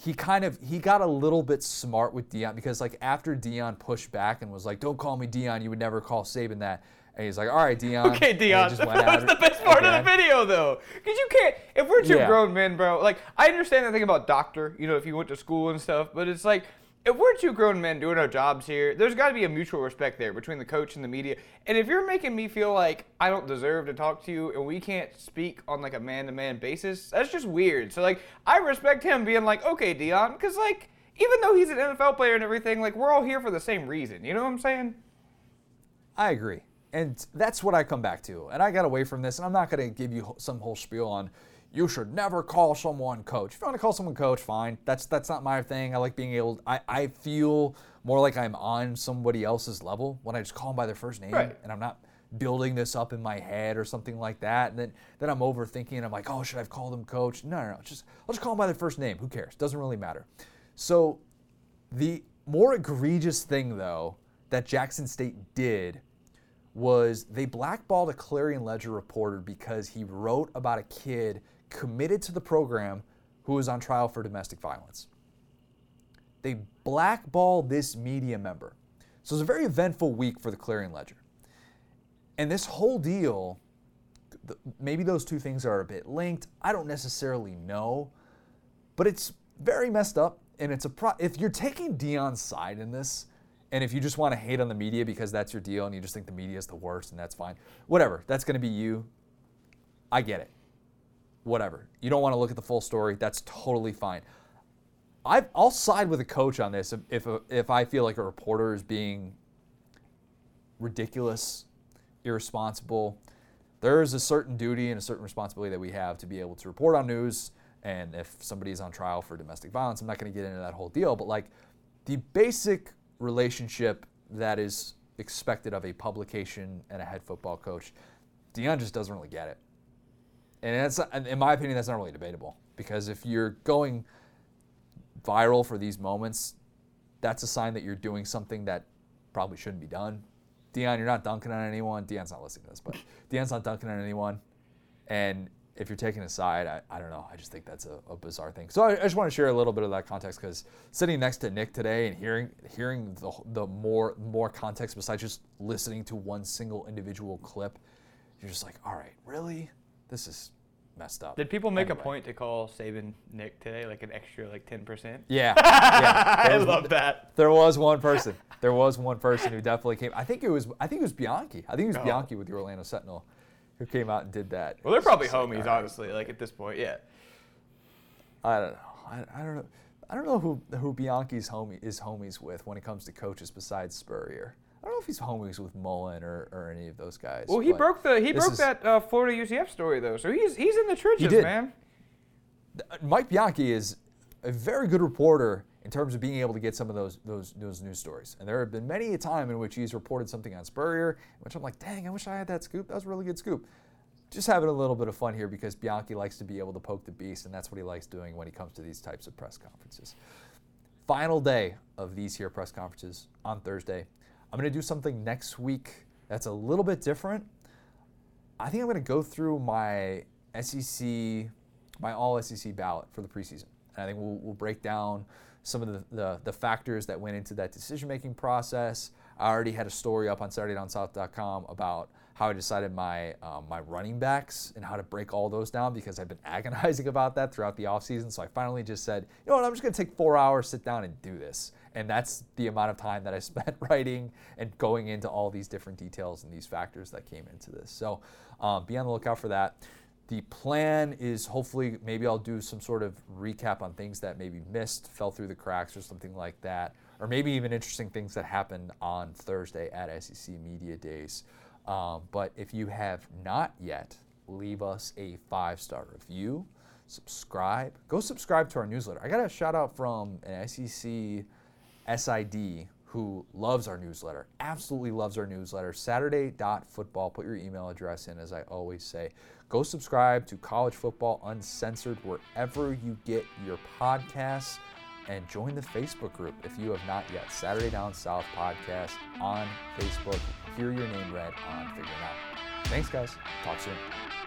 he kind of he got a little bit smart with Dion because like after Dion pushed back and was like, "Don't call me Dion. You would never call Saban that." And he's like, "All right, Dion." Okay, Dion. That was the best part of the video, though. Because you can't, if we're two Yeah. grown men, bro, like, I understand the thing about doctor, you know, if you went to school and stuff, but it's like, if we're two grown men doing our jobs here, there's got to be a mutual respect there between the coach and the media. And if you're making me feel like I don't deserve to talk to you and we can't speak on like a man to man basis, that's just weird. So, like, I respect him being like, okay, Dion, because, like, even though he's an NFL player and everything, like, we're all here for the same reason. You know what I'm saying? I agree. And that's what I come back to. And I got away from this, and I'm not going to give you some whole spiel on you should never call someone coach. If you want to call someone coach, fine. That's that's not my thing. I like being able I, I feel more like I'm on somebody else's level when I just call them by their first name Right. and I'm not building this up in my head or something like that. And then, then I'm overthinking and I'm like, oh, should I have called them coach? No, no, no. Just I'll just call them by their first name. Who cares? Doesn't really matter. So the more egregious thing though that Jackson State did was they blackballed a Clarion Ledger reporter because he wrote about a kid committed to the program who was on trial for domestic violence. They blackballed this media member. So it was a very eventful week for the Clarion Ledger. And this whole deal, maybe those two things are a bit linked. I don't necessarily know, but it's very messed up. And it's a pro- if you're taking Dion's side in this, and if you just want to hate on the media because that's your deal and you just think the media is the worst and that's fine, whatever, that's going to be you. I get it. Whatever. You don't want to look at the full story. That's totally fine. i I'll side with a coach on this if, if, if I feel like a reporter is being ridiculous, irresponsible. There is a certain duty and a certain responsibility that we have to be able to report on news. And if somebody is on trial for domestic violence, I'm not going to get into that whole deal. But like the basic relationship that is expected of a publication and a head football coach, Dion just doesn't really get it. And that's, in my opinion, that's not really debatable because if you're going viral for these moments, that's a sign that you're doing something that probably shouldn't be done. Dion, you're not dunking on anyone. Dion's not listening to this, but Dion's not dunking on anyone. And if you're taking a side, I, I don't know. I just think that's a, a bizarre thing. So I, I just want to share a little bit of that context because sitting next to Nick today and hearing hearing the, the more more context besides just listening to one single individual clip, you're just like, all right, really? This is messed up. Did people make Anyway. a point to call Saban Nick today, like an extra, like 10%? Yeah. yeah. I love that. There was one person. There was one person who definitely came. I think it was. I think it was Bianchi. I think it was Oh. Bianchi with the Orlando Sentinel, who came out and did that. Well, they're probably homies, right. honestly. Like at this point, yeah. I don't know. I, I don't know. I don't know who who Bianchi's homie is homies with when it comes to coaches besides Spurrier. I don't know if he's homies with Mullen or, or any of those guys. Well, he broke the he broke is- that uh, Florida UCF story though, so he's he's in the trenches, man. Mike Bianchi is a very good reporter in terms of being able to get some of those those those news stories. And there have been many a time in which he's reported something on Spurrier, which I'm like, dang, I wish I had that scoop. That was a really good scoop. Just having a little bit of fun here because Bianchi likes to be able to poke the beast, and that's what he likes doing when he comes to these types of press conferences. Final day of these here press conferences on Thursday. I'm going to do something next week that's a little bit different. I think I'm going to go through my SEC, my all SEC ballot for the preseason. And I think we'll, we'll break down some of the, the, the factors that went into that decision making process. I already had a story up on SaturdayDownSouth.com about how I decided my um, my running backs and how to break all those down because I've been agonizing about that throughout the offseason. So I finally just said, you know what, I'm just going to take four hours, sit down, and do this. And that's the amount of time that I spent writing and going into all these different details and these factors that came into this. So um, be on the lookout for that. The plan is hopefully maybe I'll do some sort of recap on things that maybe missed, fell through the cracks, or something like that, or maybe even interesting things that happened on Thursday at SEC Media Days. Um, but if you have not yet, leave us a five star review, subscribe. Go subscribe to our newsletter. I got a shout out from an SEC SID who loves our newsletter, absolutely loves our newsletter. Saturday.football. Put your email address in, as I always say. Go subscribe to College Football Uncensored wherever you get your podcasts and join the Facebook group if you have not yet. Saturday Down South Podcast on Facebook. Hear your name read on Figuring Out. Thanks, guys. Talk soon.